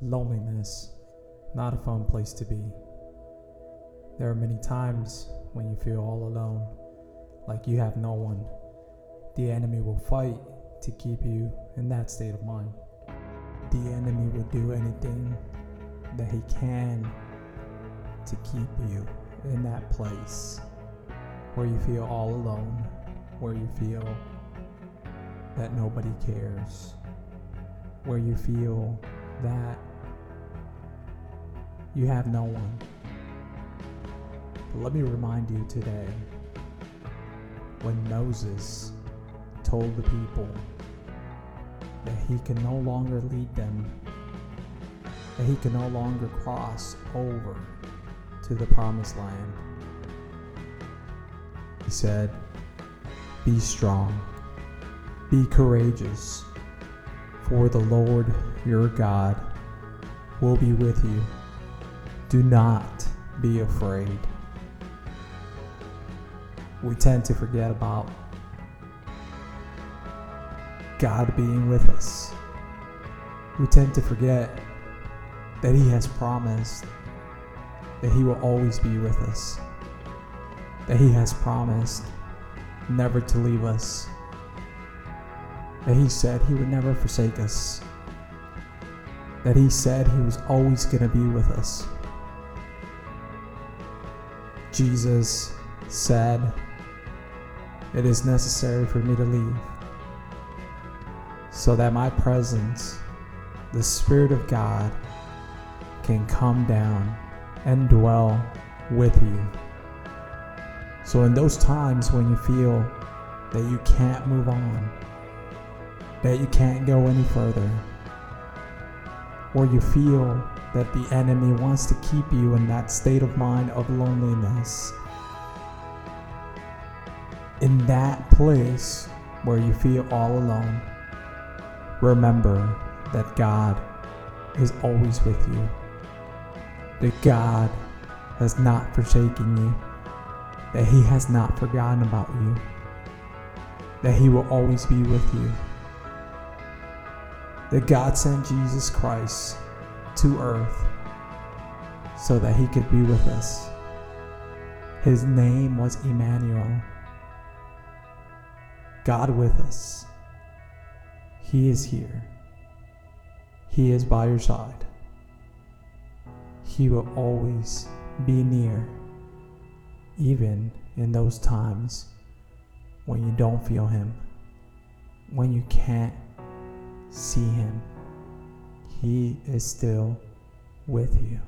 Loneliness, not a fun place to be. There are many times when you feel all alone, like you have no one. The enemy will fight to keep you in that state of mind. The enemy will do anything that he can to keep you in that place where you feel all alone, where you feel that nobody cares, where you feel that you have no one. But let me remind you today when Moses told the people that he can no longer lead them, that he can no longer cross over to the promised land. He said, Be strong, be courageous, for the Lord your God will be with you. Do not be afraid. We tend to forget about God being with us. We tend to forget that He has promised that He will always be with us, that He has promised never to leave us, that He said He would never forsake us, that He said He was always going to be with us. Jesus said, It is necessary for me to leave so that my presence, the Spirit of God, can come down and dwell with you. So, in those times when you feel that you can't move on, that you can't go any further, or you feel that the enemy wants to keep you in that state of mind of loneliness, in that place where you feel all alone, remember that God is always with you. That God has not forsaken you, that He has not forgotten about you, that He will always be with you, that God sent Jesus Christ to earth so that He could be with us. His name was Emmanuel, God with us. He is here. He is by your side. He will always be near, even in those times when you don't feel Him, when you can't see Him. He is still with you.